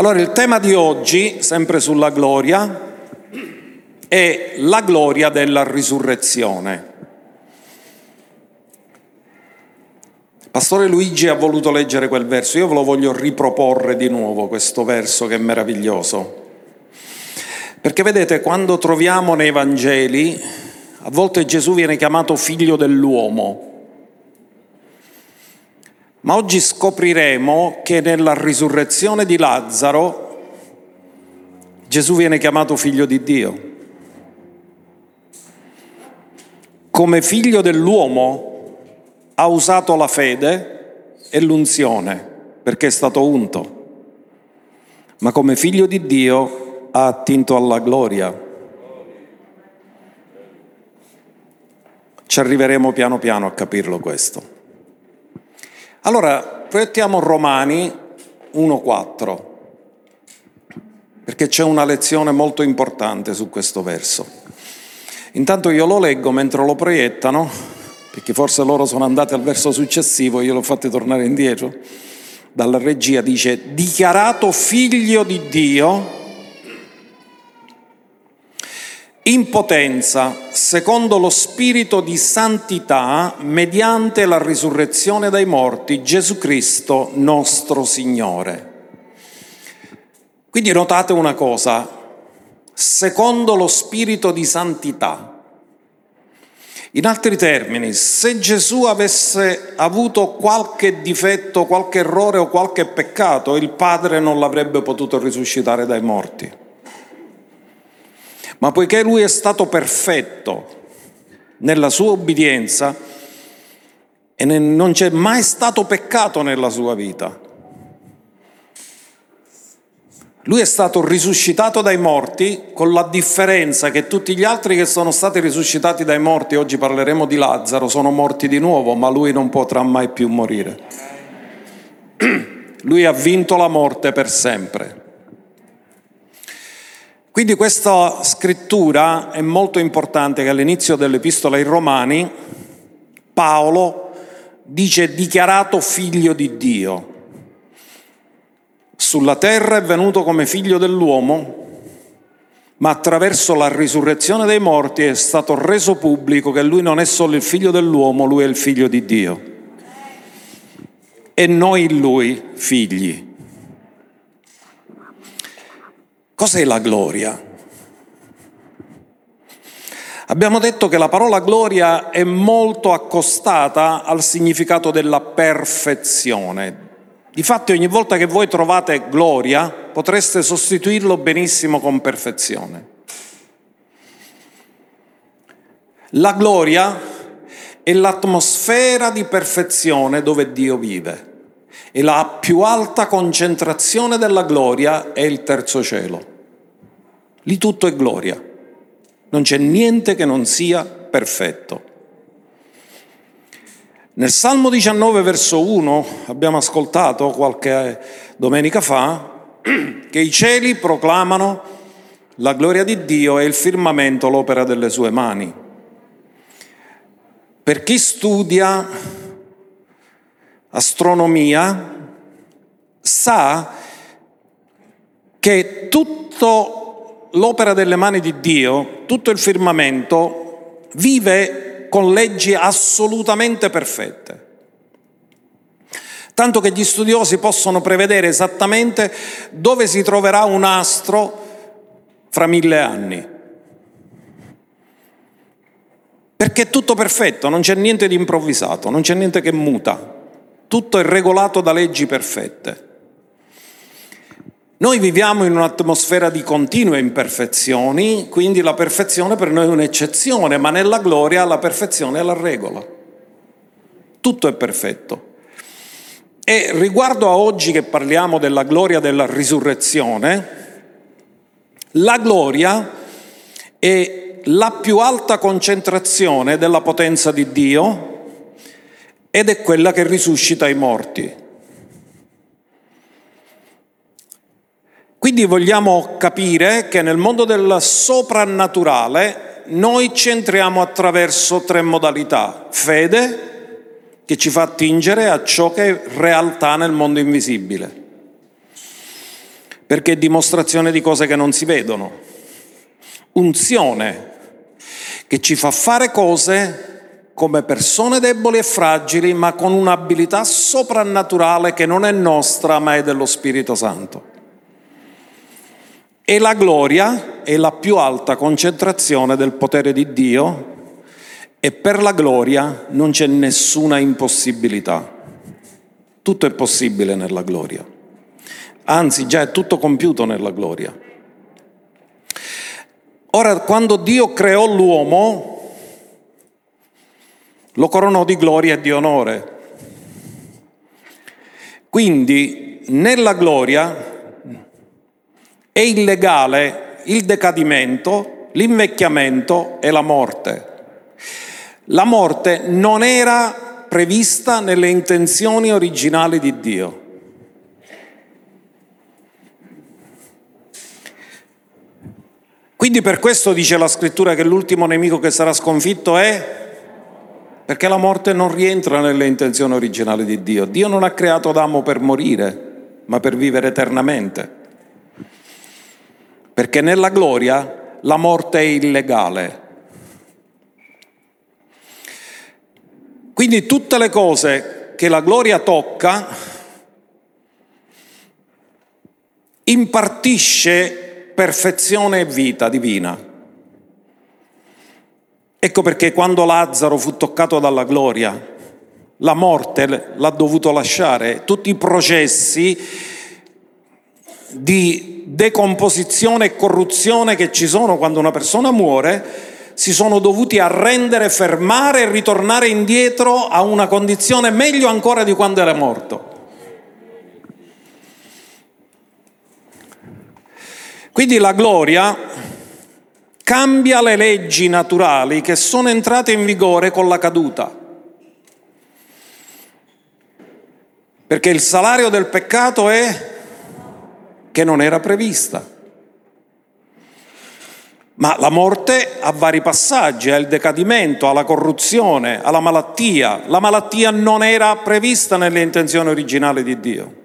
Allora il tema di oggi, sempre sulla gloria, è la gloria della risurrezione. Pastore Luigi ha voluto leggere quel verso, io ve lo voglio riproporre di nuovo, questo verso che è meraviglioso. Perché vedete, quando troviamo nei Vangeli, a volte Gesù viene chiamato figlio dell'uomo, ma oggi scopriremo che nella risurrezione di Lazzaro Gesù viene chiamato figlio di Dio. Come figlio dell'uomo ha usato la fede e l'unzione perché è stato unto, ma come figlio di Dio ha attinto alla gloria. Ci arriveremo piano piano a capirlo questo. Allora, proiettiamo Romani 1.4, perché c'è una lezione molto importante su questo verso. Intanto io lo leggo mentre lo proiettano, perché forse loro sono andati al verso successivo, io l'ho fatto tornare indietro. Dalla regia dice, dichiarato figlio di Dio, in potenza, secondo lo spirito di santità, mediante la risurrezione dai morti, Gesù Cristo nostro Signore. Quindi notate una cosa, secondo lo spirito di santità. In altri termini, se Gesù avesse avuto qualche difetto, qualche errore o qualche peccato, il Padre non l'avrebbe potuto risuscitare dai morti. Ma poiché lui è stato perfetto nella sua obbedienza e non c'è mai stato peccato nella sua vita, lui è stato risuscitato dai morti con la differenza che tutti gli altri che sono stati risuscitati dai morti, oggi parleremo di Lazzaro, sono morti di nuovo, ma lui non potrà mai più morire. Lui ha vinto la morte per sempre. Quindi questa scrittura è molto importante che all'inizio dell'epistola ai Romani Paolo dice dichiarato figlio di Dio. Sulla terra è venuto come figlio dell'uomo, ma attraverso la risurrezione dei morti è stato reso pubblico che lui non è solo il figlio dell'uomo, lui è il figlio di Dio. E noi in lui figli. Cos'è la gloria? Abbiamo detto che la parola gloria è molto accostata al significato della perfezione. Difatti ogni volta che voi trovate gloria potreste sostituirlo benissimo con perfezione. La gloria è l'atmosfera di perfezione dove Dio vive e la più alta concentrazione della gloria è il terzo cielo. Lì tutto è gloria, non c'è niente che non sia perfetto. Nel Salmo 19, verso 1, abbiamo ascoltato qualche domenica fa che i cieli proclamano la gloria di Dio e il firmamento l'opera delle sue mani. Per chi studia astronomia sa che tutto l'opera delle mani di Dio, tutto il firmamento, vive con leggi assolutamente perfette. Tanto che gli studiosi possono prevedere esattamente dove si troverà un astro fra mille anni. Perché è tutto perfetto, non c'è niente di improvvisato, non c'è niente che muta, tutto è regolato da leggi perfette. Noi viviamo in un'atmosfera di continue imperfezioni, quindi la perfezione per noi è un'eccezione, ma nella gloria la perfezione è la regola. Tutto è perfetto. E riguardo a oggi che parliamo della gloria della risurrezione, la gloria è la più alta concentrazione della potenza di Dio ed è quella che risuscita i morti. Quindi vogliamo capire che nel mondo del soprannaturale noi ci entriamo attraverso tre modalità. Fede, che ci fa attingere a ciò che è realtà nel mondo invisibile. perché è dimostrazione di cose che non si vedono. Unzione che ci fa fare cose come persone deboli e fragili, ma con un'abilità soprannaturale che non è nostra, ma è dello Spirito Santo. E la gloria è la più alta concentrazione del potere di Dio e per la gloria non c'è nessuna impossibilità. Tutto è possibile nella gloria. Anzi, già è tutto compiuto nella gloria. Ora, quando Dio creò l'uomo, lo coronò di gloria e di onore. Quindi, nella gloria è illegale il decadimento, l'invecchiamento e la morte. La morte non era prevista nelle intenzioni originali di Dio. Quindi per questo dice la scrittura che l'ultimo nemico che sarà sconfitto è perché la morte non rientra nelle intenzioni originali di Dio. Dio non ha creato Adamo per morire, ma per vivere eternamente. Perché nella gloria la morte è illegale, Quindi tutte le cose che la gloria tocca impartisce perfezione e vita divina. Ecco perché quando Lazzaro fu toccato dalla gloria, la morte l'ha dovuto lasciare, tutti i processi di decomposizione e corruzione che ci sono quando una persona muore, si sono dovuti arrendere, fermare e ritornare indietro a una condizione meglio ancora di quando era morto. Quindi la gloria cambia le leggi naturali che sono entrate in vigore con la caduta. Perché il salario del peccato è che non era prevista. Ma la morte ha vari passaggi, ha il decadimento, ha la corruzione, ha la malattia. La malattia non era prevista nelle intenzioni originali di Dio.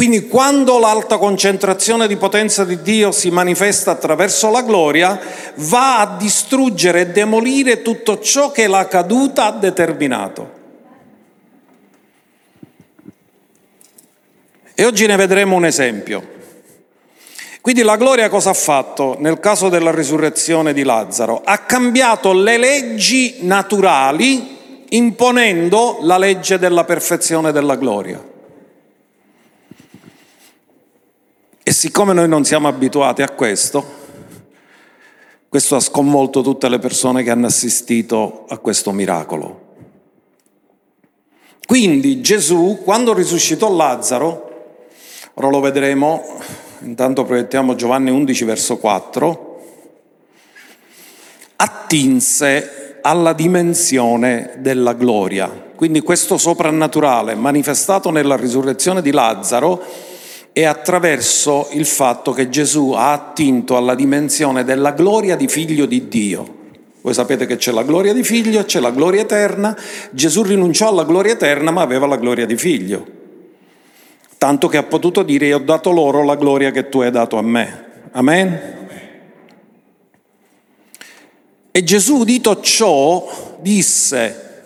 Quindi quando l'alta concentrazione di potenza di Dio si manifesta attraverso la gloria, va a distruggere e demolire tutto ciò che la caduta ha determinato. E oggi ne vedremo un esempio. Quindi la gloria cosa ha fatto nel caso della risurrezione di Lazzaro? Ha cambiato le leggi naturali imponendo la legge della perfezione della gloria. E siccome noi non siamo abituati a questo, questo ha sconvolto tutte le persone che hanno assistito a questo miracolo. Quindi Gesù, quando risuscitò Lazzaro, ora lo vedremo intanto proiettiamo Giovanni 11 verso 4, attinse alla dimensione della gloria. Quindi questo soprannaturale manifestato nella risurrezione di Lazzaro è attraverso il fatto che Gesù ha attinto alla dimensione della gloria di figlio di Dio. Voi sapete che c'è la gloria di figlio, c'è la gloria eterna. Gesù rinunciò alla gloria eterna ma aveva la gloria di figlio tanto che ha potuto dire io ho dato loro la gloria che tu hai dato a me. Amen? E Gesù, udito ciò, disse,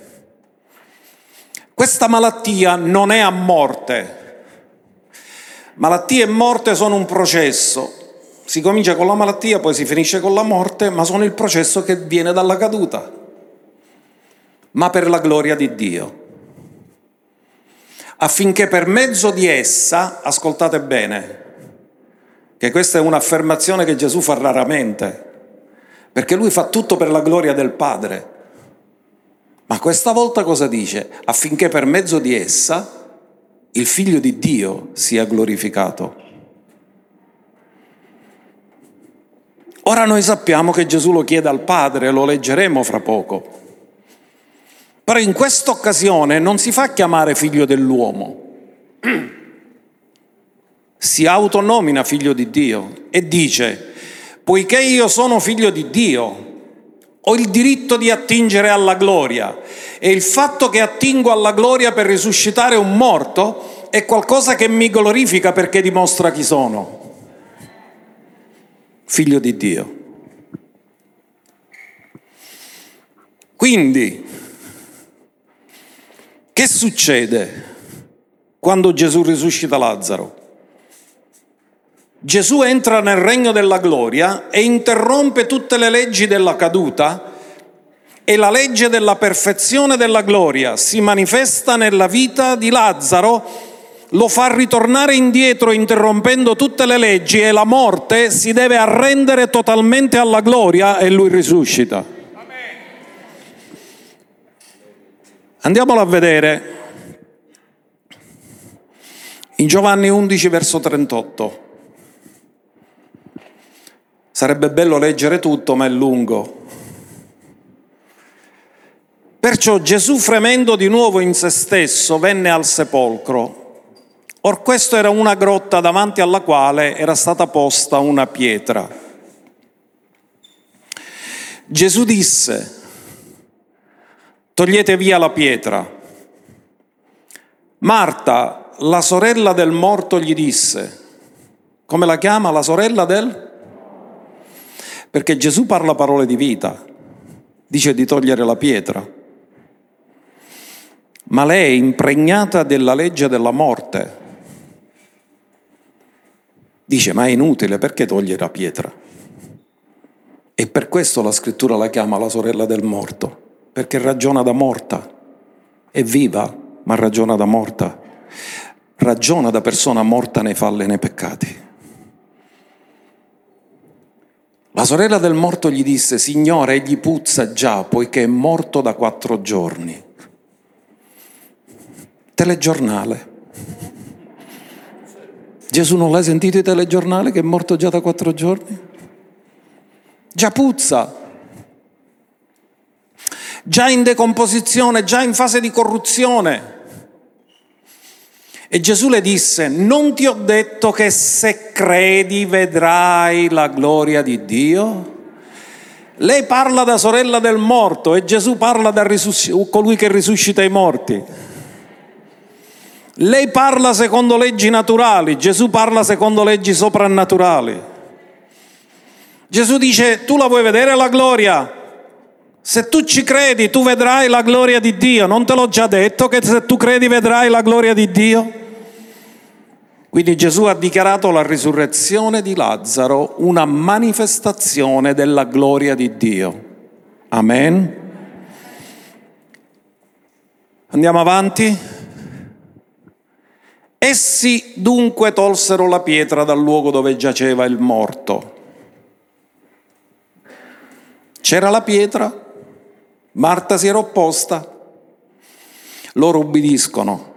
questa malattia non è a morte. Malattia e morte sono un processo. Si comincia con la malattia, poi si finisce con la morte, ma sono il processo che viene dalla caduta, ma per la gloria di Dio affinché per mezzo di essa, ascoltate bene, che questa è un'affermazione che Gesù fa raramente, perché lui fa tutto per la gloria del Padre. Ma questa volta cosa dice? Affinché per mezzo di essa il figlio di Dio sia glorificato. Ora noi sappiamo che Gesù lo chiede al Padre, lo leggeremo fra poco. Però in questa occasione non si fa chiamare figlio dell'uomo, si autonomina figlio di Dio e dice, poiché io sono figlio di Dio, ho il diritto di attingere alla gloria e il fatto che attingo alla gloria per risuscitare un morto è qualcosa che mi glorifica perché dimostra chi sono. Figlio di Dio. Quindi, che succede quando Gesù risuscita Lazzaro? Gesù entra nel regno della gloria e interrompe tutte le leggi della caduta e la legge della perfezione della gloria si manifesta nella vita di Lazzaro, lo fa ritornare indietro interrompendo tutte le leggi e la morte si deve arrendere totalmente alla gloria e lui risuscita. Andiamolo a vedere in Giovanni 11 verso 38. Sarebbe bello leggere tutto, ma è lungo. Perciò Gesù, fremendo di nuovo in se stesso, venne al sepolcro. Or questo era una grotta davanti alla quale era stata posta una pietra. Gesù disse, togliete via la pietra. Marta, la sorella del morto, gli disse, come la chiama la sorella del? Perché Gesù parla parole di vita, dice di togliere la pietra ma lei è impregnata della legge della morte. Dice, ma è inutile, perché togliere la pietra? E per questo la scrittura la chiama la sorella del morto, perché ragiona da morta. È viva, ma ragiona da morta. Ragiona da persona morta nei falli e nei peccati. La sorella del morto gli disse, Signore, egli puzza già, poiché è morto da quattro giorni. Telegiornale. Gesù non l'hai sentito il telegiornale che è morto già da quattro giorni? Già puzza, già in decomposizione, già in fase di corruzione. E Gesù le disse, non ti ho detto che se credi vedrai la gloria di Dio? Lei parla da sorella del morto e Gesù parla da risusc- colui che risuscita i morti. Lei parla secondo leggi naturali, Gesù parla secondo leggi soprannaturali. Gesù dice, tu la vuoi vedere la gloria? Se tu ci credi, tu vedrai la gloria di Dio. Non te l'ho già detto che se tu credi vedrai la gloria di Dio? Quindi Gesù ha dichiarato la risurrezione di Lazzaro una manifestazione della gloria di Dio. Amen. Andiamo avanti. Essi dunque tolsero la pietra dal luogo dove giaceva il morto. C'era la pietra, Marta si era opposta, loro ubbidiscono.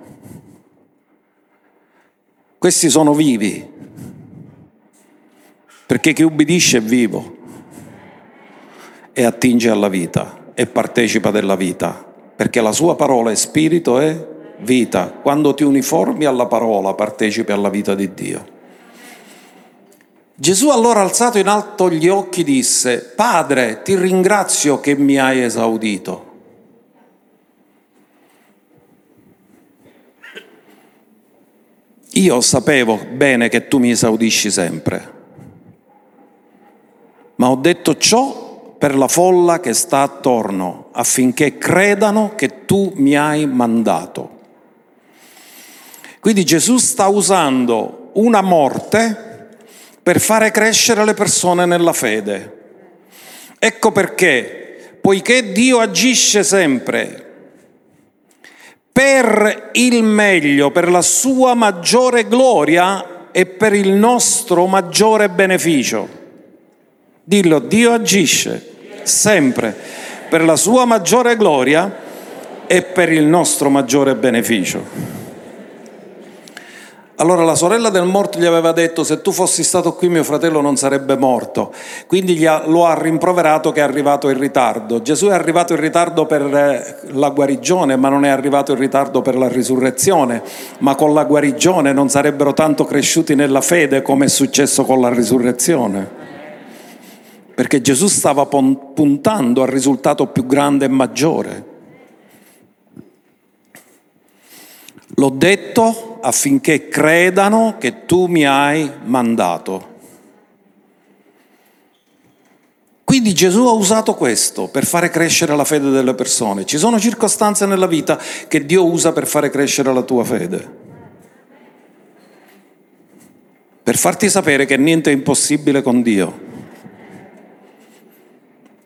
Questi sono vivi, perché chi ubbidisce è vivo e attinge alla vita e partecipa della vita, perché la sua parola è spirito e vita. Quando ti uniformi alla parola partecipi alla vita di Dio. Gesù allora alzato in alto gli occhi disse, Padre, ti ringrazio che mi hai esaudito. Io sapevo bene che tu mi esaudisci sempre, ma ho detto ciò per la folla che sta attorno, affinché credano che tu mi hai mandato. Quindi Gesù sta usando una morte per fare crescere le persone nella fede. Ecco perché, poiché Dio agisce sempre per il meglio, per la sua maggiore gloria e per il nostro maggiore beneficio. Dillo, Dio agisce sempre per la sua maggiore gloria e per il nostro maggiore beneficio. Allora la sorella del morto gli aveva detto se tu fossi stato qui mio fratello non sarebbe morto, quindi ha, lo ha rimproverato che è arrivato in ritardo. Gesù è arrivato in ritardo per eh, la guarigione, ma non è arrivato in ritardo per la risurrezione, ma con la guarigione non sarebbero tanto cresciuti nella fede come è successo con la risurrezione. Perché Gesù stava puntando al risultato più grande e maggiore. L'ho detto affinché credano che tu mi hai mandato. Quindi Gesù ha usato questo per fare crescere la fede delle persone. Ci sono circostanze nella vita che Dio usa per fare crescere la tua fede. Per farti sapere che niente è impossibile con Dio.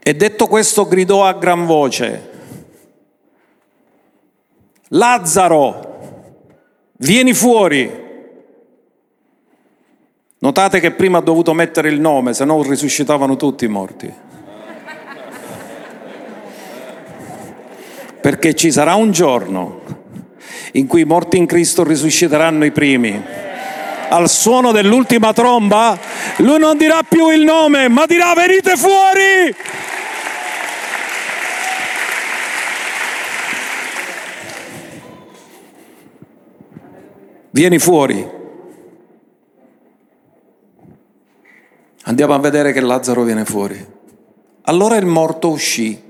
E detto questo gridò a gran voce, Lazzaro, vieni fuori. Notate che prima ha dovuto mettere il nome, se no risuscitavano tutti i morti. Perché ci sarà un giorno in cui i morti in Cristo risusciteranno i primi. Al suono dell'ultima tromba, lui non dirà più il nome, ma dirà venite fuori! Vieni fuori. Andiamo a vedere che Lazzaro viene fuori. Allora il morto uscì.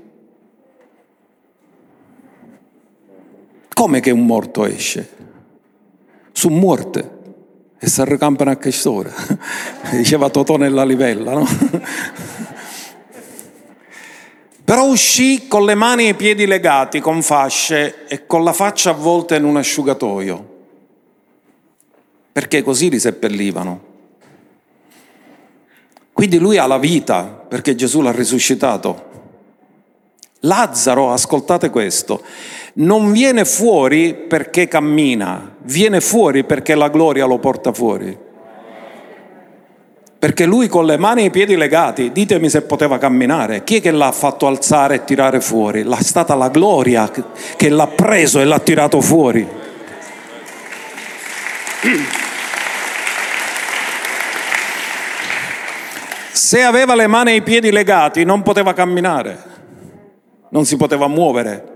Come che un morto esce? Su morte. E si arrecampano a quest'ora. Diceva Totò nella livella, no? Però uscì con le mani e i piedi legati con fasce e con la faccia avvolta in un asciugatoio, perché così li seppellivano. Quindi lui ha la vita perché Gesù l'ha risuscitato. Lazzaro, ascoltate questo, non viene fuori perché cammina, viene fuori perché la gloria lo porta fuori. Perché lui con le mani e i piedi legati, ditemi se poteva camminare, chi è che l'ha fatto alzare e tirare fuori? L'ha stata la gloria che l'ha preso e l'ha tirato fuori. Se aveva le mani e i piedi legati non poteva camminare, non si poteva muovere.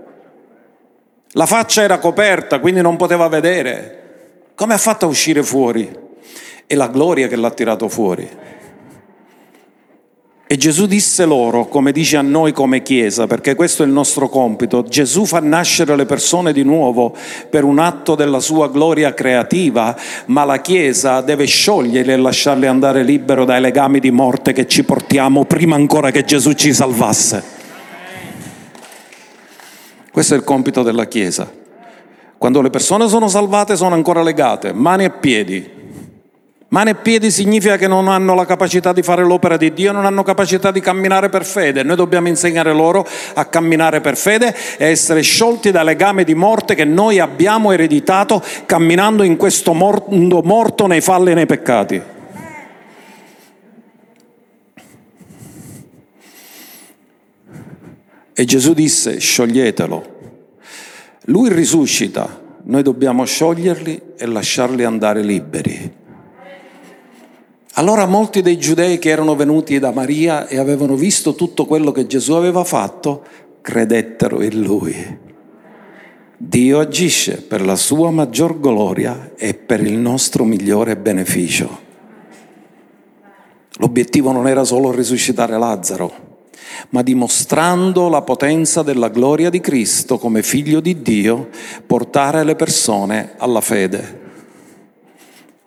La faccia era coperta, quindi non poteva vedere. Come ha fatto a uscire fuori? È la gloria che l'ha tirato fuori. E Gesù disse loro, come dice a noi come Chiesa, perché questo è il nostro compito, Gesù fa nascere le persone di nuovo per un atto della sua gloria creativa, ma la Chiesa deve scioglierle e lasciarle andare libero dai legami di morte che ci portiamo prima ancora che Gesù ci salvasse. Questo è il compito della Chiesa. Quando le persone sono salvate sono ancora legate, mani e piedi, Mani e piedi significa che non hanno la capacità di fare l'opera di Dio, non hanno capacità di camminare per fede. Noi dobbiamo insegnare loro a camminare per fede e essere sciolti dal legame di morte che noi abbiamo ereditato camminando in questo mondo morto nei falli e nei peccati. E Gesù disse, scioglietelo. Lui risuscita, noi dobbiamo scioglierli e lasciarli andare liberi. Allora molti dei giudei che erano venuti da Maria e avevano visto tutto quello che Gesù aveva fatto, credettero in lui. Dio agisce per la sua maggior gloria e per il nostro migliore beneficio. L'obiettivo non era solo risuscitare Lazzaro, ma dimostrando la potenza della gloria di Cristo come figlio di Dio, portare le persone alla fede.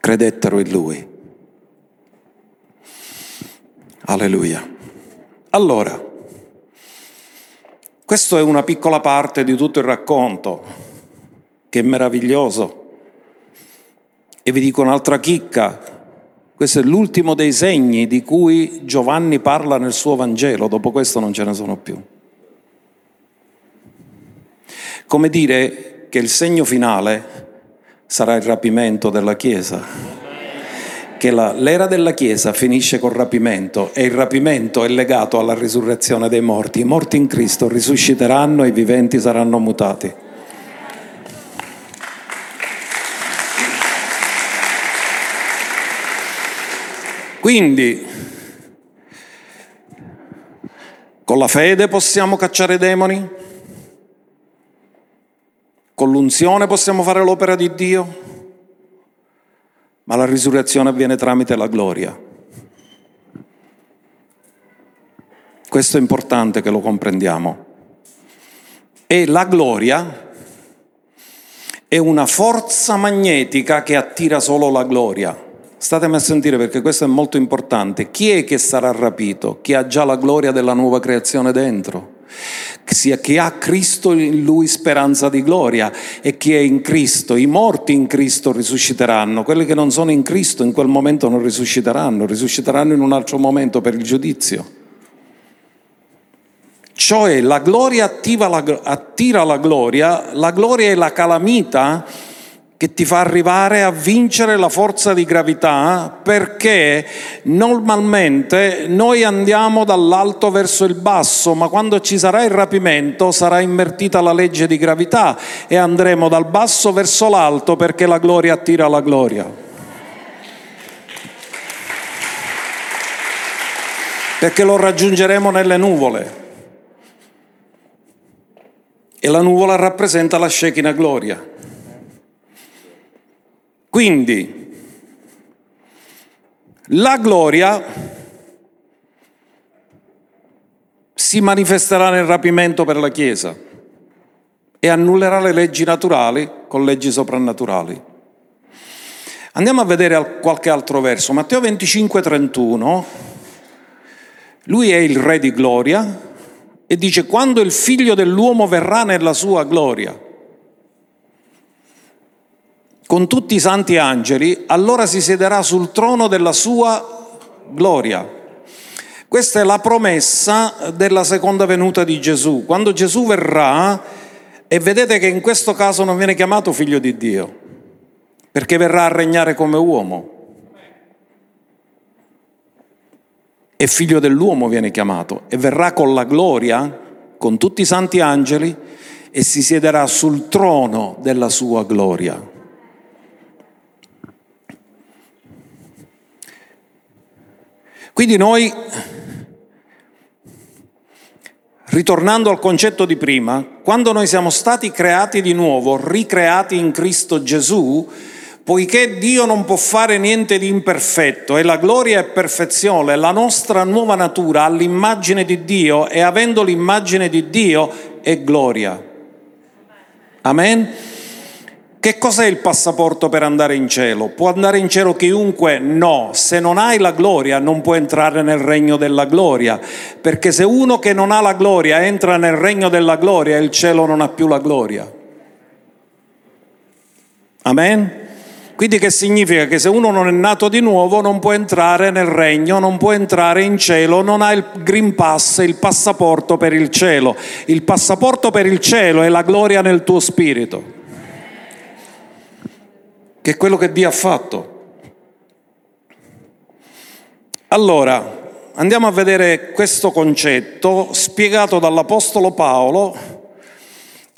Credettero in Lui. Alleluia. Allora, questa è una piccola parte di tutto il racconto, che è meraviglioso. E vi dico un'altra chicca, questo è l'ultimo dei segni di cui Giovanni parla nel suo Vangelo, dopo questo non ce ne sono più. Come dire che il segno finale sarà il rapimento della Chiesa che la, l'era della Chiesa finisce col rapimento e il rapimento è legato alla risurrezione dei morti. I morti in Cristo risusciteranno e i viventi saranno mutati. Quindi, con la fede possiamo cacciare i demoni? Con l'unzione possiamo fare l'opera di Dio? Ma la risurrezione avviene tramite la gloria. Questo è importante che lo comprendiamo. E la gloria è una forza magnetica che attira solo la gloria. Statemi a sentire perché questo è molto importante. Chi è che sarà rapito? Chi ha già la gloria della nuova creazione dentro? Chi ha Cristo in lui speranza di gloria e chi è in Cristo. I morti in Cristo risusciteranno, quelli che non sono in Cristo in quel momento non risusciteranno, risusciteranno in un altro momento per il giudizio. Cioè la gloria la, attira la gloria, la gloria è la calamita che ti fa arrivare a vincere la forza di gravità perché normalmente noi andiamo dall'alto verso il basso, ma quando ci sarà il rapimento sarà invertita la legge di gravità e andremo dal basso verso l'alto perché la gloria attira la gloria. Perché lo raggiungeremo nelle nuvole e la nuvola rappresenta la Shekinah gloria. Quindi la gloria si manifesterà nel rapimento per la Chiesa e annullerà le leggi naturali con leggi soprannaturali. Andiamo a vedere qualche altro verso. Matteo 25, 31. Lui è il Re di gloria, e dice quando il figlio dell'uomo verrà nella sua gloria con tutti i santi angeli, allora si siederà sul trono della sua gloria. Questa è la promessa della seconda venuta di Gesù. Quando Gesù verrà, e vedete che in questo caso non viene chiamato figlio di Dio, perché verrà a regnare come uomo. e figlio dell'uomo viene chiamato e verrà con la gloria, con tutti i santi angeli e si siederà sul trono della sua gloria. Quindi noi, ritornando al concetto di prima, quando noi siamo stati creati di nuovo, ricreati in Cristo Gesù, poiché Dio non può fare niente di imperfetto e la gloria è perfezione, la nostra nuova natura ha l'immagine di Dio e avendo l'immagine di Dio è gloria. Amen? Che cos'è il passaporto per andare in cielo? Può andare in cielo chiunque? No, se non hai la gloria non può entrare nel regno della gloria, perché se uno che non ha la gloria entra nel regno della gloria, il cielo non ha più la gloria. Amen? Quindi che significa? Che se uno non è nato di nuovo non può entrare nel regno, non può entrare in cielo, non ha il Green Pass, il passaporto per il cielo. Il passaporto per il cielo è la gloria nel tuo spirito, che quello che Dio ha fatto. Allora, andiamo a vedere questo concetto spiegato dall'Apostolo Paolo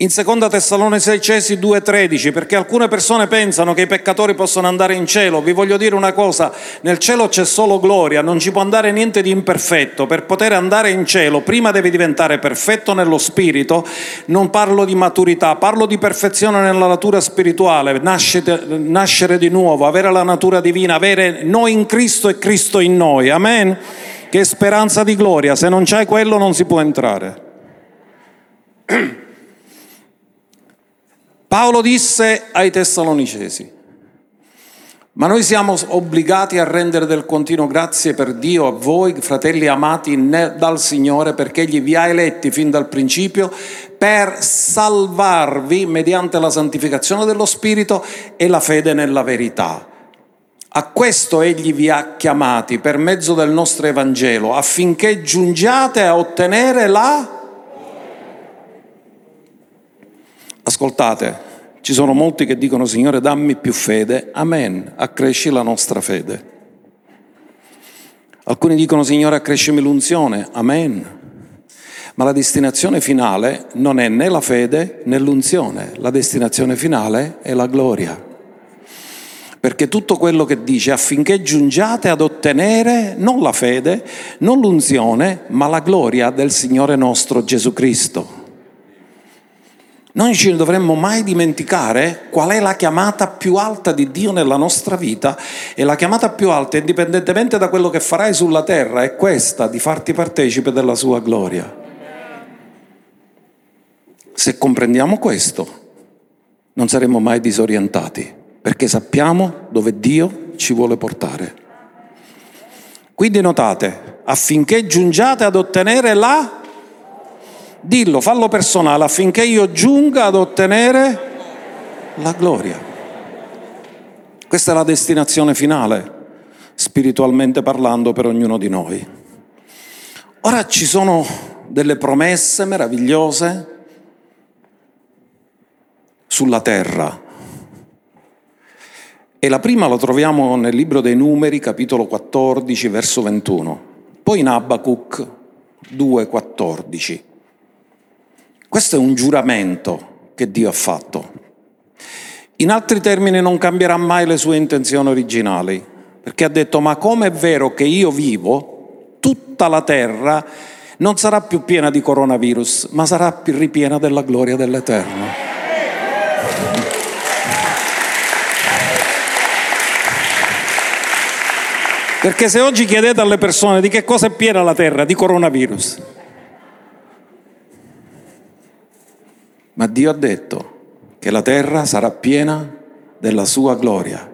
in seconda Tessalonicesi 2,13, perché alcune persone pensano che i peccatori possono andare in cielo. Vi voglio dire una cosa, nel cielo c'è solo gloria, non ci può andare niente di imperfetto. Per poter andare in cielo prima devi diventare perfetto nello spirito, non parlo di maturità, parlo di perfezione nella natura spirituale, nascere, nascere di nuovo, avere la natura divina, avere noi in Cristo e Cristo in noi. Amen? Che speranza di gloria, se non c'è quello non si può entrare. Paolo disse ai Tessalonicesi, ma noi siamo obbligati a rendere del continuo grazie per Dio a voi, fratelli amati dal Signore, perché Egli vi ha eletti fin dal principio per salvarvi mediante la santificazione dello Spirito e la fede nella verità. A questo Egli vi ha chiamati per mezzo del nostro Evangelo, affinché giungiate a ottenere la Ascoltate, ci sono molti che dicono Signore dammi più fede, amen, accresci la nostra fede. Alcuni dicono Signore accrescimi l'unzione, amen. Ma la destinazione finale non è né la fede né l'unzione, la destinazione finale è la gloria. Perché tutto quello che dice affinché giungiate ad ottenere non la fede, non l'unzione, ma la gloria del Signore nostro Gesù Cristo. Noi ci dovremmo mai dimenticare qual è la chiamata più alta di Dio nella nostra vita e la chiamata più alta, indipendentemente da quello che farai sulla terra, è questa, di farti partecipe della sua gloria. Se comprendiamo questo, non saremo mai disorientati, perché sappiamo dove Dio ci vuole portare. Quindi notate, affinché giungiate ad ottenere la... Dillo, fallo personale, affinché io giunga ad ottenere la gloria. Questa è la destinazione finale, spiritualmente parlando, per ognuno di noi. Ora ci sono delle promesse meravigliose sulla terra. E la prima la troviamo nel libro dei Numeri, capitolo 14, verso 21. Poi in Abacuc 2,14. Questo è un giuramento che Dio ha fatto. In altri termini non cambierà mai le sue intenzioni originali, perché ha detto ma come è vero che io vivo, tutta la terra non sarà più piena di coronavirus, ma sarà ripiena della gloria dell'Eterno. Perché se oggi chiedete alle persone di che cosa è piena la terra, di coronavirus. Ma Dio ha detto che la terra sarà piena della sua gloria.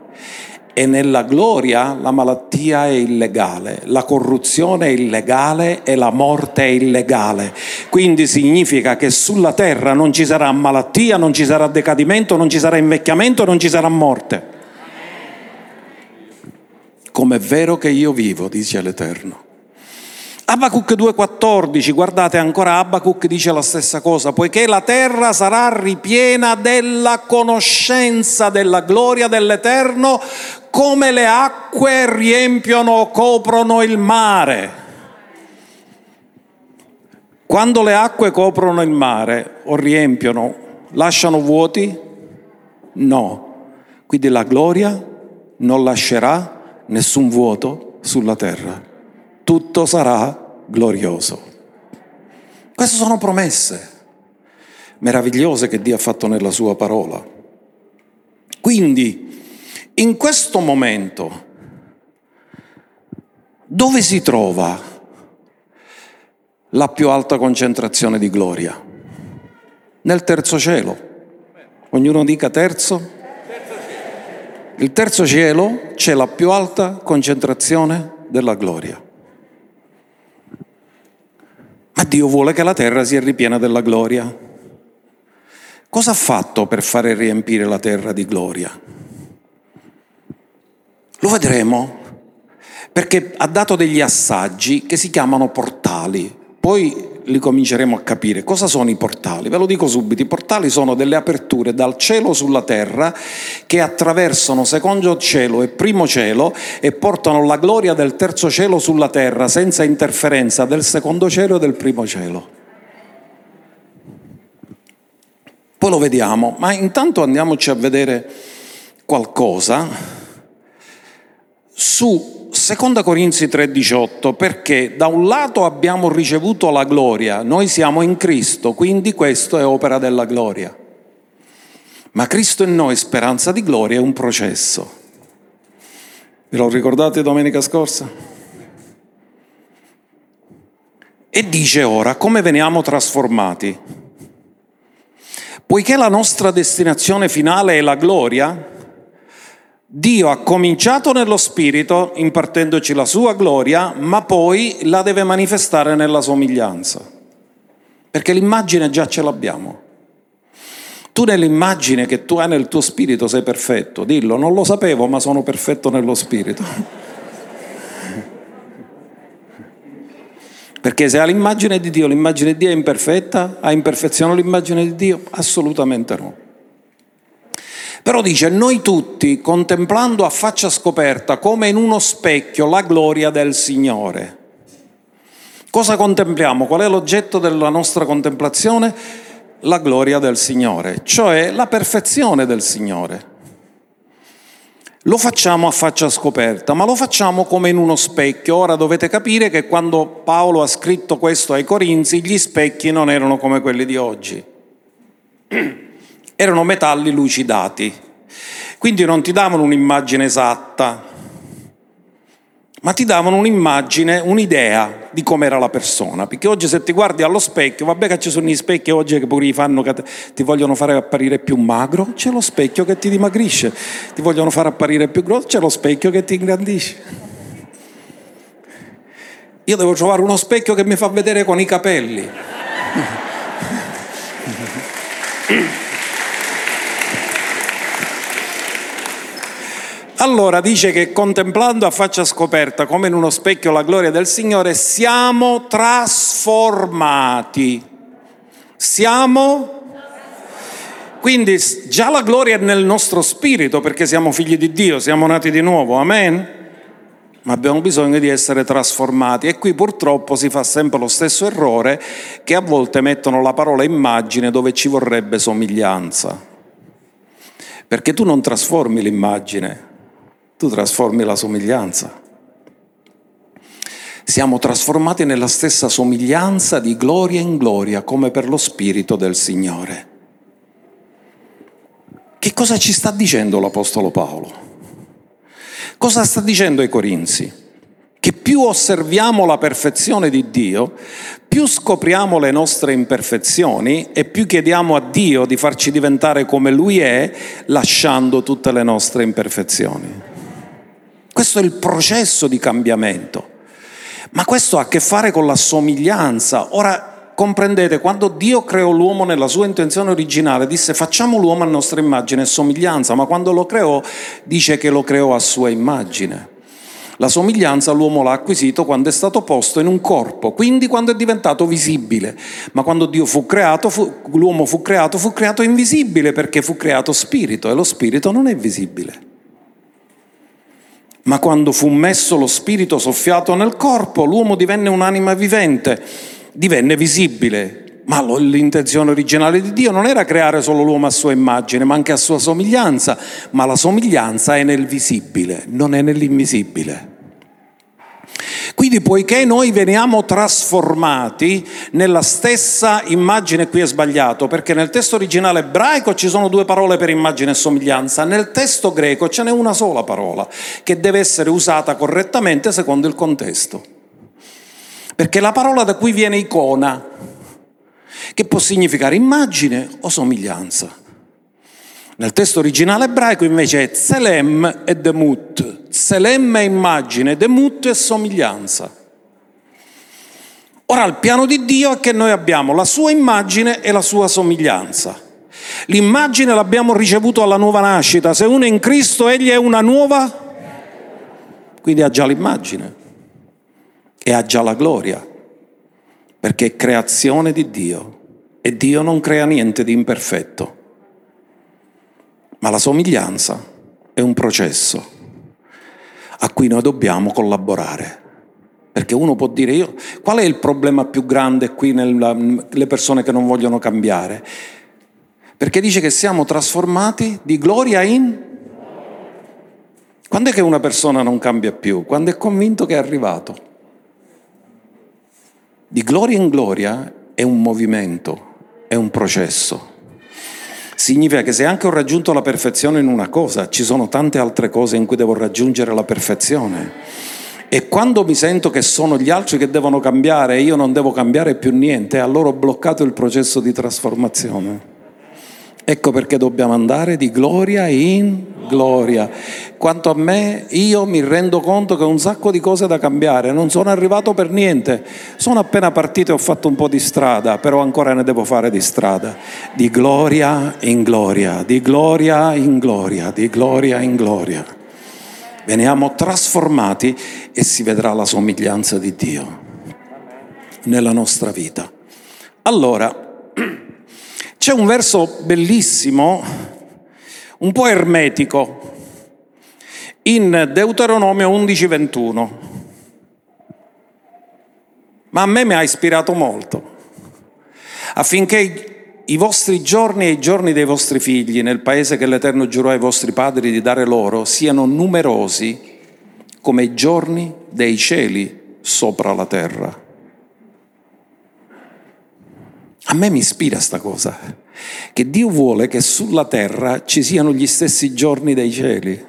E nella gloria la malattia è illegale, la corruzione è illegale e la morte è illegale. Quindi significa che sulla terra non ci sarà malattia, non ci sarà decadimento, non ci sarà invecchiamento, non ci sarà morte come è vero che io vivo, dice l'Eterno. Abacuc 2,14, guardate ancora Abacuc dice la stessa cosa, poiché la terra sarà ripiena della conoscenza della gloria dell'Eterno come le acque riempiono o coprono il mare. Quando le acque coprono il mare o riempiono, lasciano vuoti? No. Quindi la gloria non lascerà nessun vuoto sulla terra, tutto sarà glorioso. Queste sono promesse meravigliose che Dio ha fatto nella sua parola. Quindi, in questo momento, dove si trova la più alta concentrazione di gloria? Nel terzo cielo. Ognuno dica terzo. Il terzo cielo c'è la più alta concentrazione della gloria. Ma Dio vuole che la terra sia ripiena della gloria. Cosa ha fatto per fare riempire la terra di gloria? Lo vedremo, perché ha dato degli assaggi che si chiamano portali. Poi li cominceremo a capire. Cosa sono i portali? Ve lo dico subito, i portali sono delle aperture dal cielo sulla terra che attraversano secondo cielo e primo cielo e portano la gloria del terzo cielo sulla terra senza interferenza del secondo cielo e del primo cielo. Poi lo vediamo, ma intanto andiamoci a vedere qualcosa su Seconda Corinzi 3:18, perché da un lato abbiamo ricevuto la gloria, noi siamo in Cristo, quindi questo è opera della gloria. Ma Cristo in noi, speranza di gloria, è un processo. Ve lo ricordate domenica scorsa? E dice ora come veniamo trasformati. Poiché la nostra destinazione finale è la gloria, Dio ha cominciato nello Spirito impartendoci la sua gloria, ma poi la deve manifestare nella somiglianza, perché l'immagine già ce l'abbiamo. Tu nell'immagine che tu hai nel tuo spirito sei perfetto, dillo, non lo sapevo, ma sono perfetto nello spirito. Perché se hai l'immagine di Dio, l'immagine di Dio è imperfetta, ha imperfezione l'immagine di Dio? Assolutamente no. Però dice, noi tutti, contemplando a faccia scoperta, come in uno specchio, la gloria del Signore. Cosa contempliamo? Qual è l'oggetto della nostra contemplazione? La gloria del Signore, cioè la perfezione del Signore. Lo facciamo a faccia scoperta, ma lo facciamo come in uno specchio. Ora dovete capire che quando Paolo ha scritto questo ai Corinzi, gli specchi non erano come quelli di oggi erano metalli lucidati, quindi non ti davano un'immagine esatta. ma ti davano un'immagine, un'idea di com'era la persona. Perché oggi se ti guardi allo specchio, vabbè che ci sono gli specchi oggi che pure fanno, che ti vogliono fare apparire più magro, c'è lo specchio che ti dimagrisce, ti vogliono fare apparire più grosso, c'è lo specchio che ti ingrandisce. Io devo trovare uno specchio che mi fa vedere con i capelli. Allora dice che contemplando a faccia scoperta come in uno specchio la gloria del Signore siamo trasformati. Siamo quindi già la gloria è nel nostro spirito perché siamo figli di Dio, siamo nati di nuovo, amen? Ma abbiamo bisogno di essere trasformati e qui purtroppo si fa sempre lo stesso errore che a volte mettono la parola immagine dove ci vorrebbe somiglianza. Perché tu non trasformi l'immagine, tu trasformi la somiglianza. Siamo trasformati nella stessa somiglianza di gloria in gloria, come per lo Spirito del Signore. Che cosa ci sta dicendo l'Apostolo Paolo? Cosa sta dicendo ai Corinzi? Che più osserviamo la perfezione di Dio, più scopriamo le nostre imperfezioni e più chiediamo a Dio di farci diventare come Lui è, lasciando tutte le nostre imperfezioni. Questo è il processo di cambiamento. Ma questo ha a che fare con la somiglianza. Ora comprendete, quando Dio creò l'uomo nella sua intenzione originale, disse facciamo l'uomo a nostra immagine e somiglianza, ma quando lo creò dice che lo creò a sua immagine. La somiglianza l'uomo l'ha acquisito quando è stato posto in un corpo, quindi quando è diventato visibile. Ma quando Dio fu creato, fu, l'uomo fu creato, fu creato invisibile perché fu creato spirito e lo spirito non è visibile ma quando fu messo lo spirito soffiato nel corpo, l'uomo divenne un'anima vivente, divenne visibile. Ma l'intenzione originale di Dio non era creare solo l'uomo a sua immagine, ma anche a sua somiglianza, ma la somiglianza è nel visibile, non è nell'invisibile. Quindi poiché noi veniamo trasformati nella stessa immagine, qui è sbagliato, perché nel testo originale ebraico ci sono due parole per immagine e somiglianza, nel testo greco ce n'è una sola parola che deve essere usata correttamente secondo il contesto. Perché la parola da cui viene icona, che può significare immagine o somiglianza. Nel testo originale ebraico invece è Tselem e Demut. Tselem è immagine, Demut è somiglianza. Ora il piano di Dio è che noi abbiamo la sua immagine e la sua somiglianza. L'immagine l'abbiamo ricevuto alla nuova nascita. Se uno è in Cristo, egli è una nuova, quindi ha già l'immagine e ha già la gloria, perché è creazione di Dio e Dio non crea niente di imperfetto. Ma la somiglianza è un processo a cui noi dobbiamo collaborare. Perché uno può dire, io, qual è il problema più grande qui nelle persone che non vogliono cambiare? Perché dice che siamo trasformati di gloria in... Quando è che una persona non cambia più? Quando è convinto che è arrivato. Di gloria in gloria è un movimento, è un processo significa che se anche ho raggiunto la perfezione in una cosa, ci sono tante altre cose in cui devo raggiungere la perfezione. E quando mi sento che sono gli altri che devono cambiare e io non devo cambiare più niente, allora ho bloccato il processo di trasformazione. Ecco perché dobbiamo andare di gloria in gloria. Quanto a me, io mi rendo conto che ho un sacco di cose da cambiare, non sono arrivato per niente. Sono appena partito e ho fatto un po' di strada, però ancora ne devo fare di strada. Di gloria in gloria, di gloria in gloria, di gloria in gloria. Veniamo trasformati e si vedrà la somiglianza di Dio nella nostra vita. Allora, c'è un verso bellissimo, un po' ermetico, in Deuteronomio 11:21, ma a me mi ha ispirato molto, affinché i vostri giorni e i giorni dei vostri figli nel paese che l'Eterno giurò ai vostri padri di dare loro siano numerosi come i giorni dei cieli sopra la terra. A me mi ispira sta cosa, che Dio vuole che sulla terra ci siano gli stessi giorni dei cieli.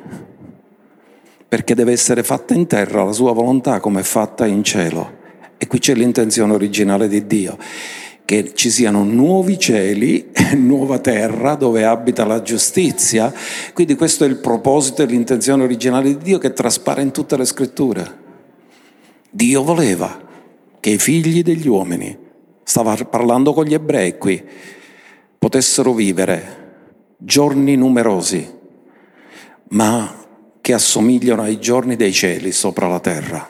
perché deve essere fatta in terra la sua volontà come è fatta in cielo. E qui c'è l'intenzione originale di Dio, che ci siano nuovi cieli e nuova terra dove abita la giustizia. Quindi questo è il proposito e l'intenzione originale di Dio che traspare in tutte le scritture. Dio voleva che i figli degli uomini, stava parlando con gli ebrei qui, potessero vivere giorni numerosi, ma che assomigliano ai giorni dei cieli sopra la terra.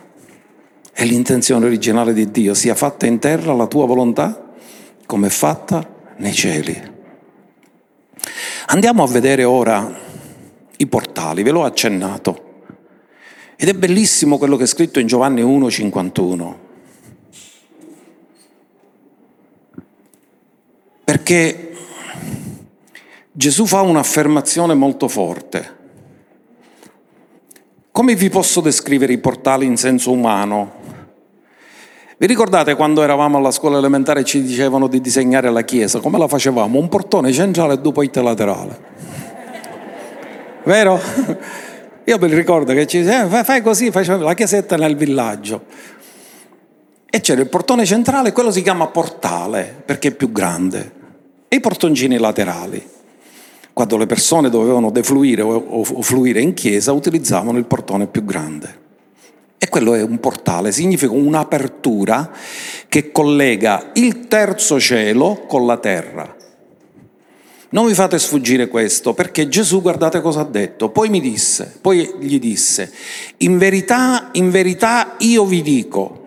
È l'intenzione originale di Dio, sia fatta in terra la tua volontà come è fatta nei cieli. Andiamo a vedere ora i portali, ve l'ho accennato. Ed è bellissimo quello che è scritto in Giovanni 1,51. Perché Gesù fa un'affermazione molto forte. Come vi posso descrivere i portali in senso umano? Vi ricordate quando eravamo alla scuola elementare e ci dicevano di disegnare la chiesa? Come la facevamo? Un portone centrale e due porte laterali. Vero? Io mi ricordo che ci dicevano, fai così, faceva la chiesetta nel villaggio. E c'era il portone centrale, quello si chiama portale perché è più grande, e i portoncini laterali quando le persone dovevano defluire o, fluire in chiesa, utilizzavano il portone più grande. E quello è un portale, significa un'apertura che collega il terzo cielo con la terra. Non vi fate sfuggire questo, perché Gesù, guardate cosa ha detto, poi mi disse, poi gli disse, in verità, in verità io vi dico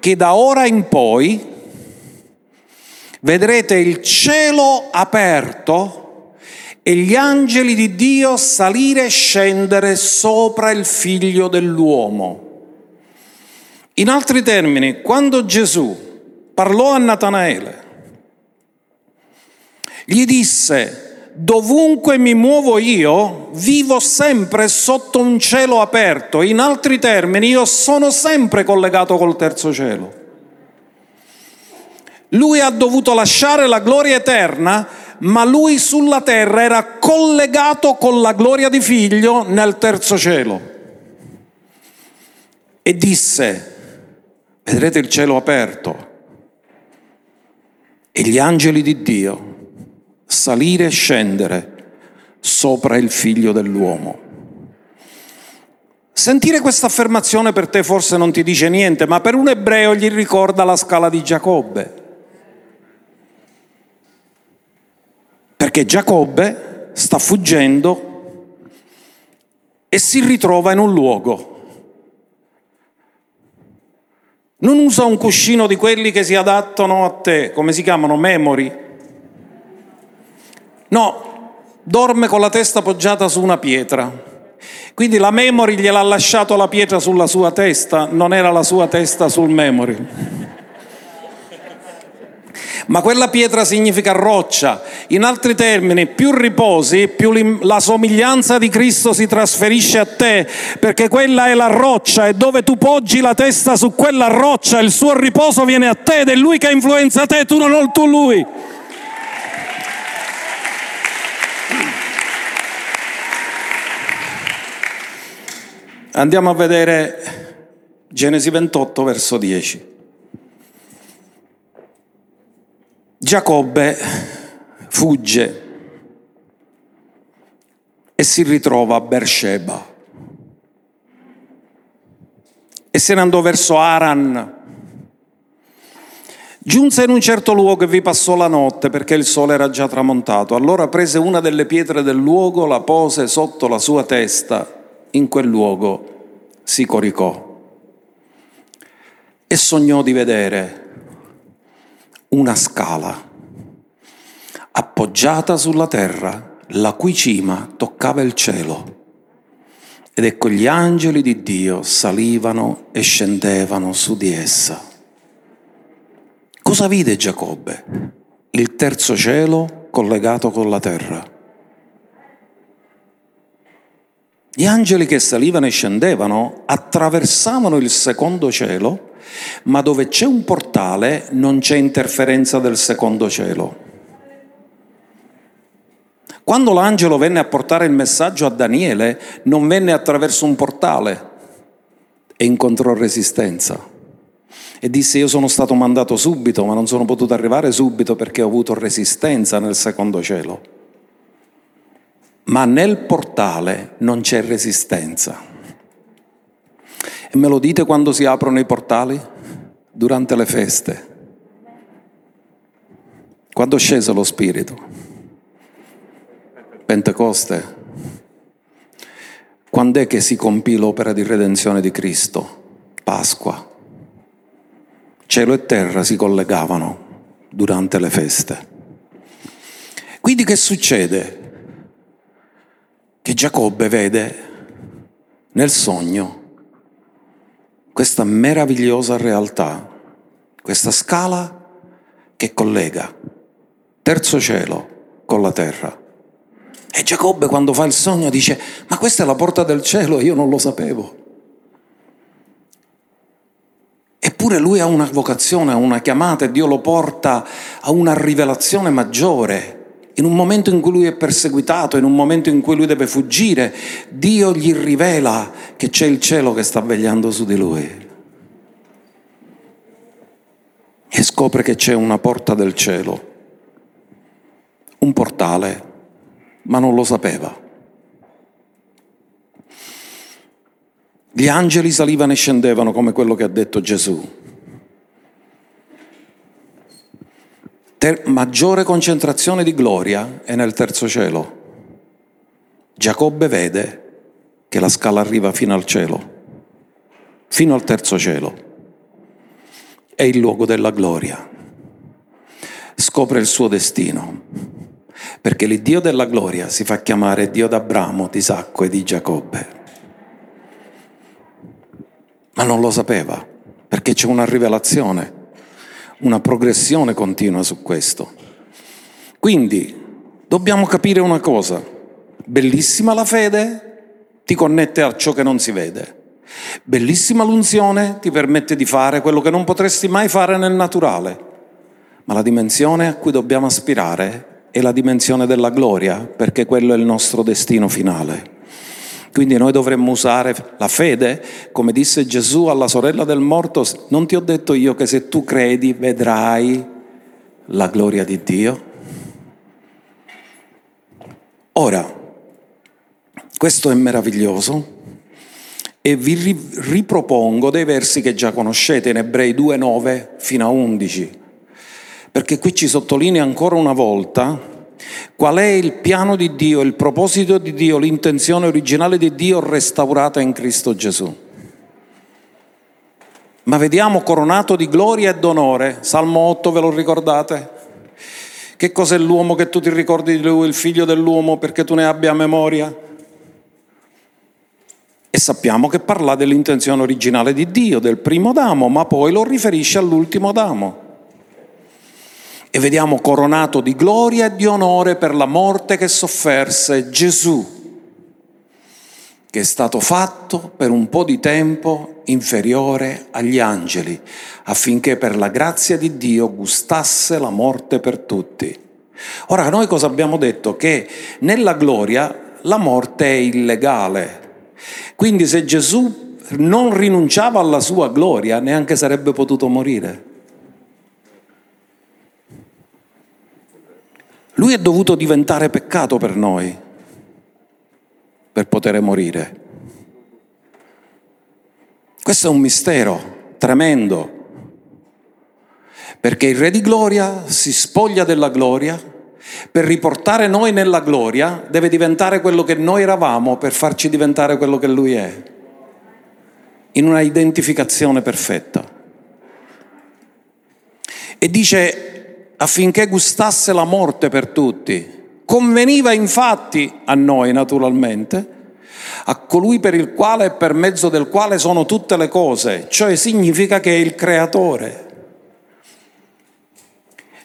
che da ora in poi vedrete il cielo aperto e gli angeli di Dio salire e scendere sopra il figlio dell'uomo. In altri termini, quando Gesù parlò a Natanaele, gli disse, dovunque mi muovo io, vivo sempre sotto un cielo aperto. In altri termini, io sono sempre collegato col terzo cielo. Lui ha dovuto lasciare la gloria eterna, ma lui sulla terra era collegato con la gloria di figlio nel terzo cielo. E disse, vedrete il cielo aperto e gli angeli di Dio salire e scendere sopra il figlio dell'uomo. Sentire questa affermazione per te forse non ti dice niente, ma per un ebreo gli ricorda la scala di Giacobbe. Perché Giacobbe sta fuggendo e si ritrova in un luogo. Non usa un cuscino di quelli che si adattano a te, come si chiamano, memory. No, dorme con la testa poggiata su una pietra. Quindi la memory gliel'ha lasciato la pietra sulla sua testa, non era la sua testa sul memory ma quella pietra significa roccia. In altri termini, più riposi, più la somiglianza di Cristo si trasferisce a te, perché quella è la roccia e dove tu poggi la testa su quella roccia, il suo riposo viene a te ed è lui che influenza te, tu non tu lui. Andiamo a vedere Genesi 28 verso 10. Giacobbe fugge e si ritrova a Beersheba e se ne andò verso Aran. Giunse in un certo luogo e vi passò la notte perché il sole era già tramontato. Allora prese una delle pietre del luogo, la pose sotto la sua testa, in quel luogo si coricò e sognò di vedere una scala appoggiata sulla terra, la cui cima toccava il cielo. Ed ecco gli angeli di Dio salivano e scendevano su di essa. Cosa vide Giacobbe? Il terzo cielo collegato con la terra. Gli angeli che salivano e scendevano attraversavano il secondo cielo ma dove c'è un portale non c'è interferenza del secondo cielo. Quando l'angelo venne a portare il messaggio a Daniele, non venne attraverso un portale e incontrò resistenza. E disse io sono stato mandato subito, ma non sono potuto arrivare subito perché ho avuto resistenza nel secondo cielo. Ma nel portale non c'è resistenza. E me lo dite quando si aprono i portali? Durante le feste. Quando scese lo Spirito? Pentecoste, quando è che si compì l'opera di redenzione di Cristo? Pasqua. Cielo e terra si collegavano durante le feste. Quindi che succede? Che Giacobbe vede nel sogno questa meravigliosa realtà, questa scala che collega terzo cielo con la terra. E Giacobbe quando fa il sogno dice, ma questa è la porta del cielo io non lo sapevo. Eppure lui ha una vocazione, ha una chiamata e Dio lo porta a una rivelazione maggiore. In un momento in cui lui è perseguitato, in un momento in cui lui deve fuggire, Dio gli rivela che c'è il cielo che sta vegliando su di lui. E scopre che c'è una porta del cielo, un portale ma non lo sapeva. Gli angeli salivano e scendevano come quello che ha detto Gesù. Ter- maggiore concentrazione di gloria è nel terzo cielo. Giacobbe vede che la scala arriva fino al cielo, fino al terzo cielo. È il luogo della gloria. Scopre il suo destino perché l'Iddio della gloria si fa chiamare Dio d'Abramo, di Isacco e di Giacobbe. Ma non lo sapeva, perché c'è una rivelazione, una progressione continua su questo. Quindi dobbiamo capire una cosa, bellissima la fede, ti connette a ciò che non si vede. Bellissima l'unzione, ti permette di fare quello che non potresti mai fare nel naturale. Ma la dimensione a cui dobbiamo aspirare è la dimensione della gloria, perché quello è il nostro destino finale. Quindi noi dovremmo usare la fede, come disse Gesù alla sorella del morto, non ti ho detto io che se tu credi vedrai la gloria di Dio? Ora, questo è meraviglioso e vi ripropongo dei versi che già conoscete in Ebrei 2, 9 fino a 11 perché qui ci sottolinea ancora una volta qual è il piano di Dio, il proposito di Dio, l'intenzione originale di Dio restaurata in Cristo Gesù. Ma vediamo coronato di gloria e d'onore, Salmo 8 ve lo ricordate? Che cos'è l'uomo che tu ti ricordi di lui, il figlio dell'uomo perché tu ne abbia memoria? E sappiamo che parla dell'intenzione originale di Dio, del primo Adamo, ma poi lo riferisce all'ultimo Adamo e vediamo coronato di gloria e di onore per la morte che sofferse Gesù, che è stato fatto per un po' di tempo inferiore agli angeli, affinché per la grazia di Dio gustasse la morte per tutti. Ora, noi cosa abbiamo detto? Che nella gloria la morte è illegale. Quindi se Gesù non rinunciava alla sua gloria, neanche sarebbe potuto morire. Lui è dovuto diventare peccato per noi, per poter morire. Questo è un mistero tremendo, perché il Re di Gloria si spoglia della gloria, per riportare noi nella gloria deve diventare quello che noi eravamo per farci diventare quello che Lui è, in una identificazione perfetta. E dice affinché gustasse la morte per tutti. Conveniva infatti a noi, naturalmente, a colui per il quale e per mezzo del quale sono tutte le cose, cioè significa che è il creatore.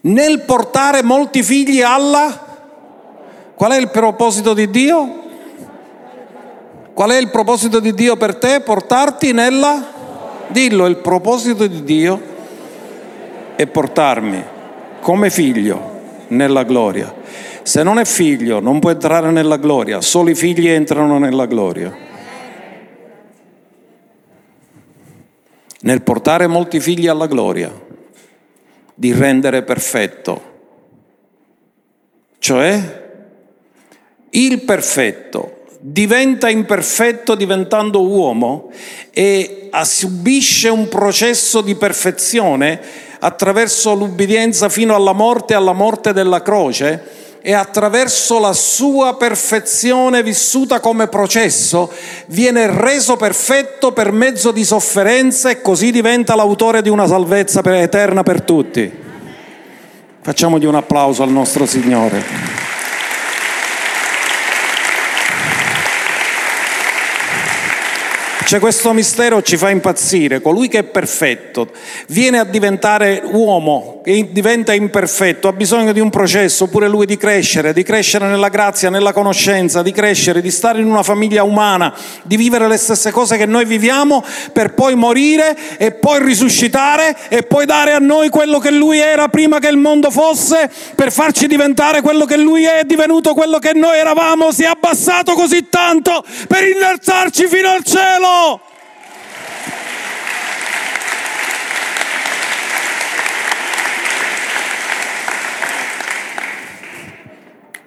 Nel portare molti figli alla... Qual è il proposito di Dio? Qual è il proposito di Dio per te? Portarti nella... Dillo, il proposito di Dio è portarmi come figlio nella gloria. Se non è figlio non può entrare nella gloria, solo i figli entrano nella gloria. Nel portare molti figli alla gloria, di rendere perfetto, cioè il perfetto diventa imperfetto diventando uomo e subisce un processo di perfezione attraverso l'ubbidienza fino alla morte, alla morte della croce, e attraverso la sua perfezione vissuta come processo viene reso perfetto per mezzo di sofferenza e così diventa l'autore di una salvezza eterna per tutti. Facciamogli un applauso al nostro Signore. C'è questo mistero ci fa impazzire. Colui che è perfetto viene a diventare uomo, e diventa imperfetto, ha bisogno di un processo, pure lui di crescere, di crescere nella grazia, nella conoscenza, di crescere, di stare in una famiglia umana, di vivere le stesse cose che noi viviamo, per poi morire e poi risuscitare e poi dare a noi quello che lui era prima che il mondo fosse, per farci diventare quello che lui è, divenuto quello che noi eravamo, si è abbassato così tanto per innalzarci fino al cielo.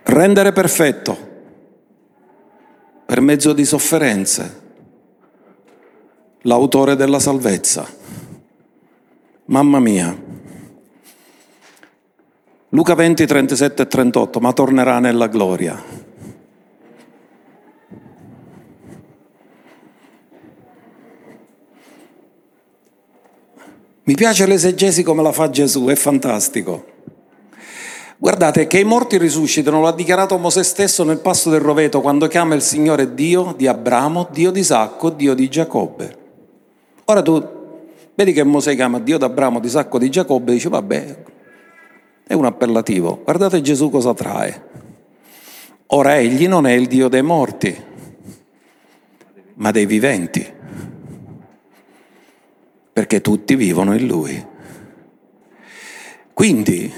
Rendere perfetto per mezzo di sofferenze l'autore della salvezza. Mamma mia. Luca 20, 37 e 38, ma tornerà nella gloria. Mi piace l'esegesi come la fa Gesù, è fantastico. Guardate che i morti risuscitano, lo ha dichiarato Mosè stesso nel passo del roveto quando chiama il Signore Dio di Abramo, Dio di Isacco, Dio di Giacobbe. Ora tu vedi che Mosè chiama Dio di Abramo, di Isacco, di Giacobbe e dice vabbè, è un appellativo. Guardate Gesù cosa trae. Ora egli non è il Dio dei morti, ma dei viventi perché tutti vivono in Lui. Quindi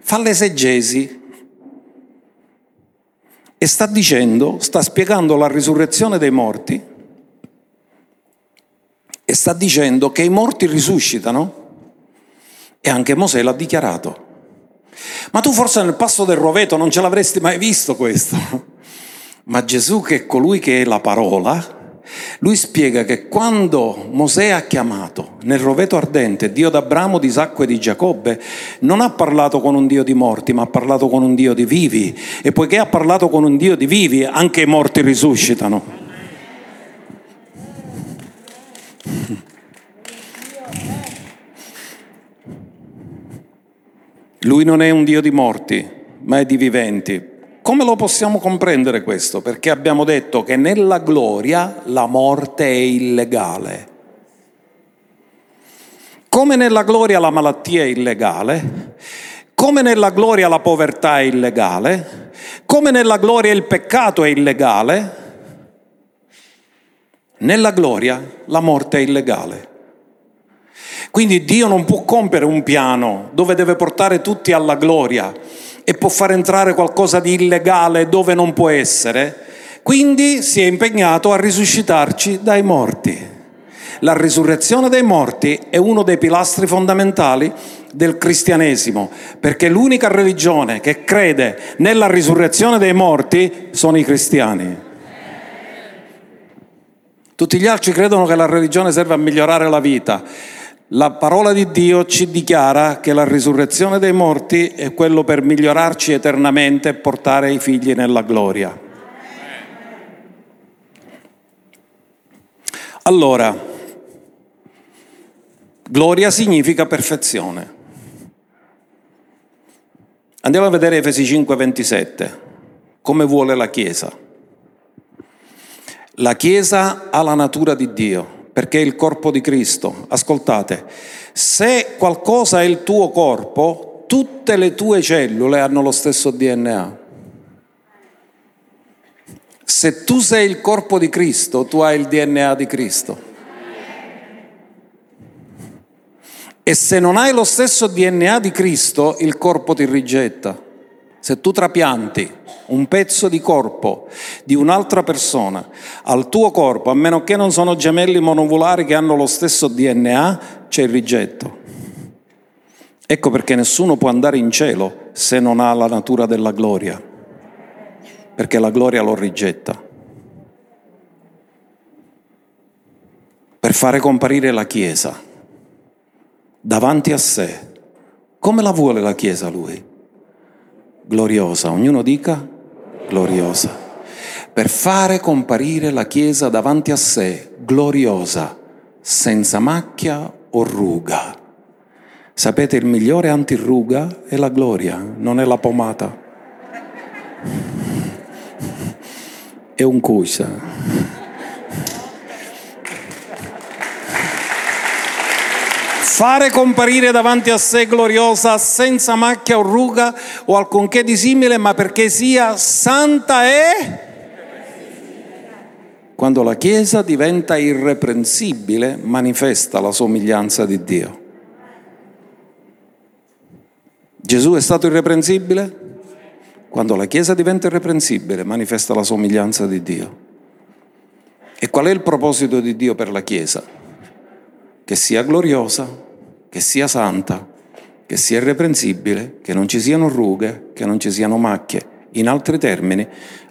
fa l'esegesi e sta dicendo, sta spiegando la risurrezione dei morti e sta dicendo che i morti risuscitano e anche Mosè l'ha dichiarato. Ma tu forse nel passo del roveto non ce l'avresti mai visto questo. Ma Gesù che è colui che è la parola, lui spiega che quando Mosè ha chiamato nel roveto ardente Dio d'Abramo, di Isacco e di Giacobbe, non ha parlato con un Dio di morti, ma ha parlato con un Dio di vivi. E poiché ha parlato con un Dio di vivi, anche i morti risuscitano. Lui non è un Dio di morti, ma è di viventi. Come lo possiamo comprendere questo? Perché abbiamo detto che nella gloria la morte è illegale. Come nella gloria la malattia è illegale, come nella gloria la povertà è illegale, come nella gloria il peccato è illegale, nella gloria la morte è illegale. Quindi Dio non può compiere un piano dove deve portare tutti alla gloria e può far entrare qualcosa di illegale dove non può essere, quindi si è impegnato a risuscitarci dai morti. La risurrezione dei morti è uno dei pilastri fondamentali del cristianesimo, perché l'unica religione che crede nella risurrezione dei morti sono i cristiani. Tutti gli altri credono che la religione serve a migliorare la vita. La parola di Dio ci dichiara che la risurrezione dei morti è quello per migliorarci eternamente e portare i figli nella gloria. Allora, gloria significa perfezione. Andiamo a vedere Efesi 5:27, come vuole la Chiesa. La Chiesa ha la natura di Dio perché è il corpo di Cristo. Ascoltate, se qualcosa è il tuo corpo, tutte le tue cellule hanno lo stesso DNA. Se tu sei il corpo di Cristo, tu hai il DNA di Cristo. E se non hai lo stesso DNA di Cristo, il corpo ti rigetta. Se tu trapianti un pezzo di corpo di un'altra persona al tuo corpo, a meno che non sono gemelli monovulari che hanno lo stesso DNA, c'è il rigetto. Ecco perché nessuno può andare in cielo se non ha la natura della gloria, perché la gloria lo rigetta. Per fare comparire la Chiesa davanti a sé, come la vuole la Chiesa lui? Gloriosa, ognuno dica gloriosa, per fare comparire la Chiesa davanti a sé, gloriosa, senza macchia o ruga. Sapete, il migliore antiruga è la gloria, non è la pomata. È un cusa. Fare comparire davanti a sé gloriosa senza macchia o ruga o alcunché di simile, ma perché sia santa e... Quando la Chiesa diventa irreprensibile, manifesta la somiglianza di Dio. Gesù è stato irreprensibile? Quando la Chiesa diventa irreprensibile, manifesta la somiglianza di Dio. E qual è il proposito di Dio per la Chiesa? Che sia gloriosa, che sia santa, che sia irreprensibile, che non ci siano rughe, che non ci siano macchie. In altri termini,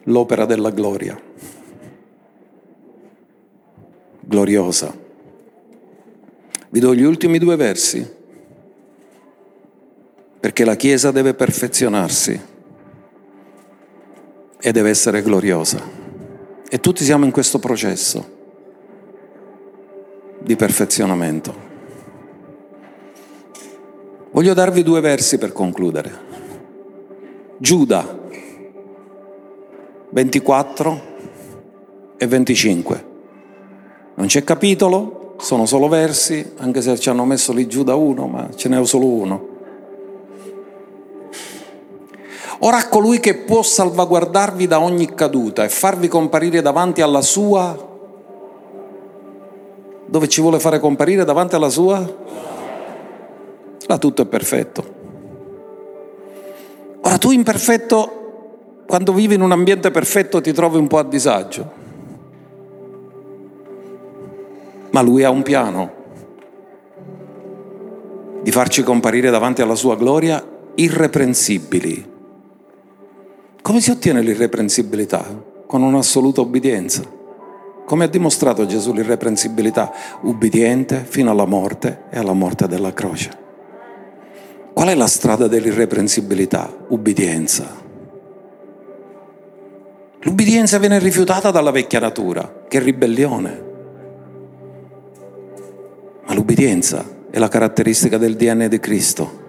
l'opera della gloria. Gloriosa. Vi do gli ultimi due versi, perché la Chiesa deve perfezionarsi e deve essere gloriosa. E tutti siamo in questo processo di perfezionamento. Voglio darvi due versi per concludere. Giuda 24 e 25. Non c'è capitolo, sono solo versi, anche se ci hanno messo lì Giuda uno, ma ce n'è solo uno. Ora colui che può salvaguardarvi da ogni caduta e farvi comparire davanti alla sua... Dove ci vuole fare comparire davanti alla sua? Là tutto è perfetto. Ora tu imperfetto, quando vivi in un ambiente perfetto ti trovi un po' a disagio. Ma lui ha un piano di farci comparire davanti alla sua gloria irreprensibili. Come si ottiene l'irreprensibilità? Con un'assoluta obbedienza. Come ha dimostrato Gesù l'irreprensibilità? Ubbidiente fino alla morte e alla morte della croce. Qual è la strada dell'irreprensibilità? Ubbidienza. L'ubbidienza viene rifiutata dalla vecchia natura, che ribellione. Ma l'ubbidienza è la caratteristica del DNA di Cristo.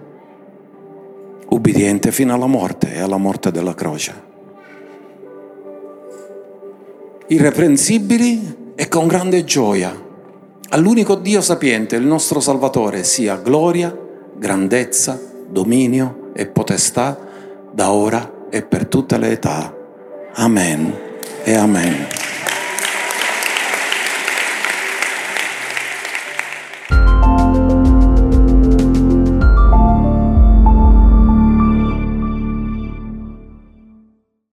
Ubbidiente fino alla morte e alla morte della croce. Irreprensibili e con grande gioia. All'unico Dio sapiente, il nostro Salvatore, sia gloria grandezza, dominio e potestà da ora e per tutte le età. Amen e amen.